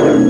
Amen.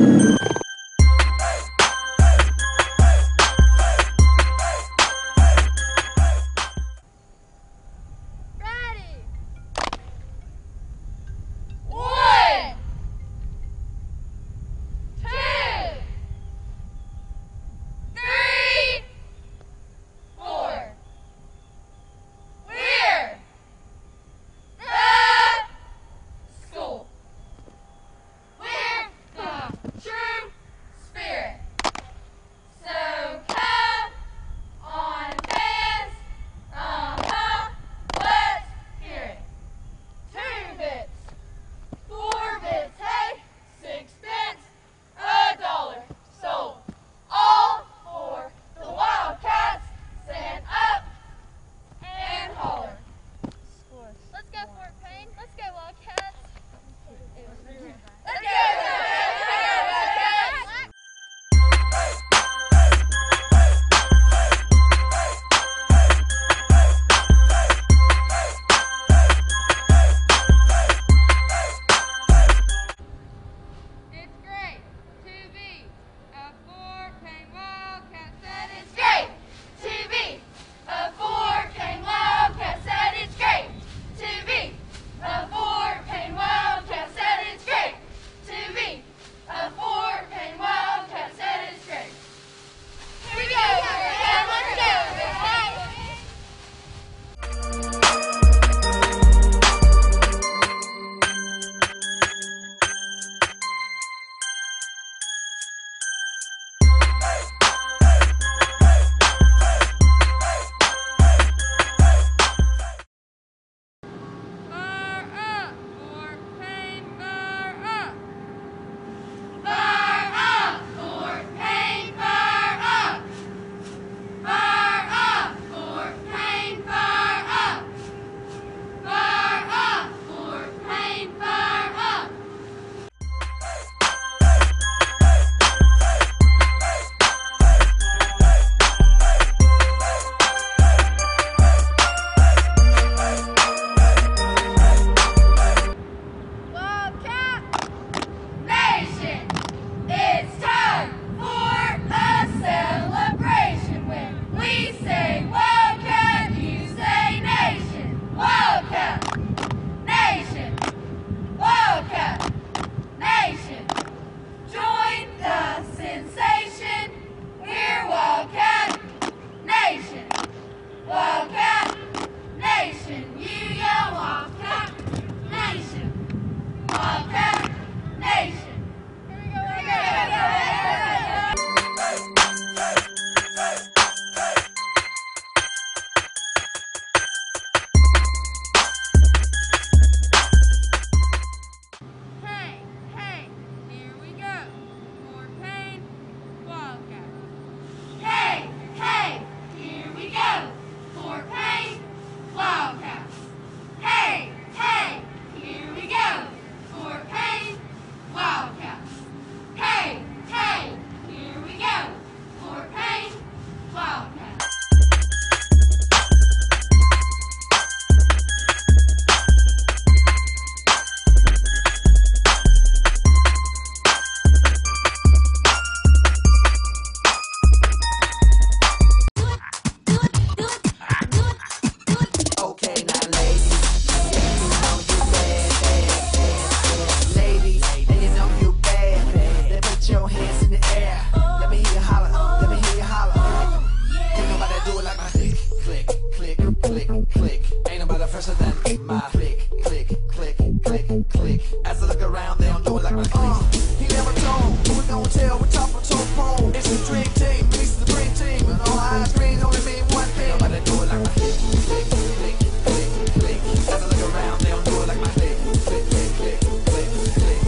pressure than my click, click, click, click, click. As I look around, they don't do it like my click. Uh, he never told, who gonna tell, we top of top phone. It's the dream team, it's the dream team, and all eyes green only mean one thing. Nobody do it like my click, click, click, click, click. As I look around, they don't do it like my click, click, click, click, click, click.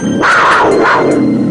Wow, wow.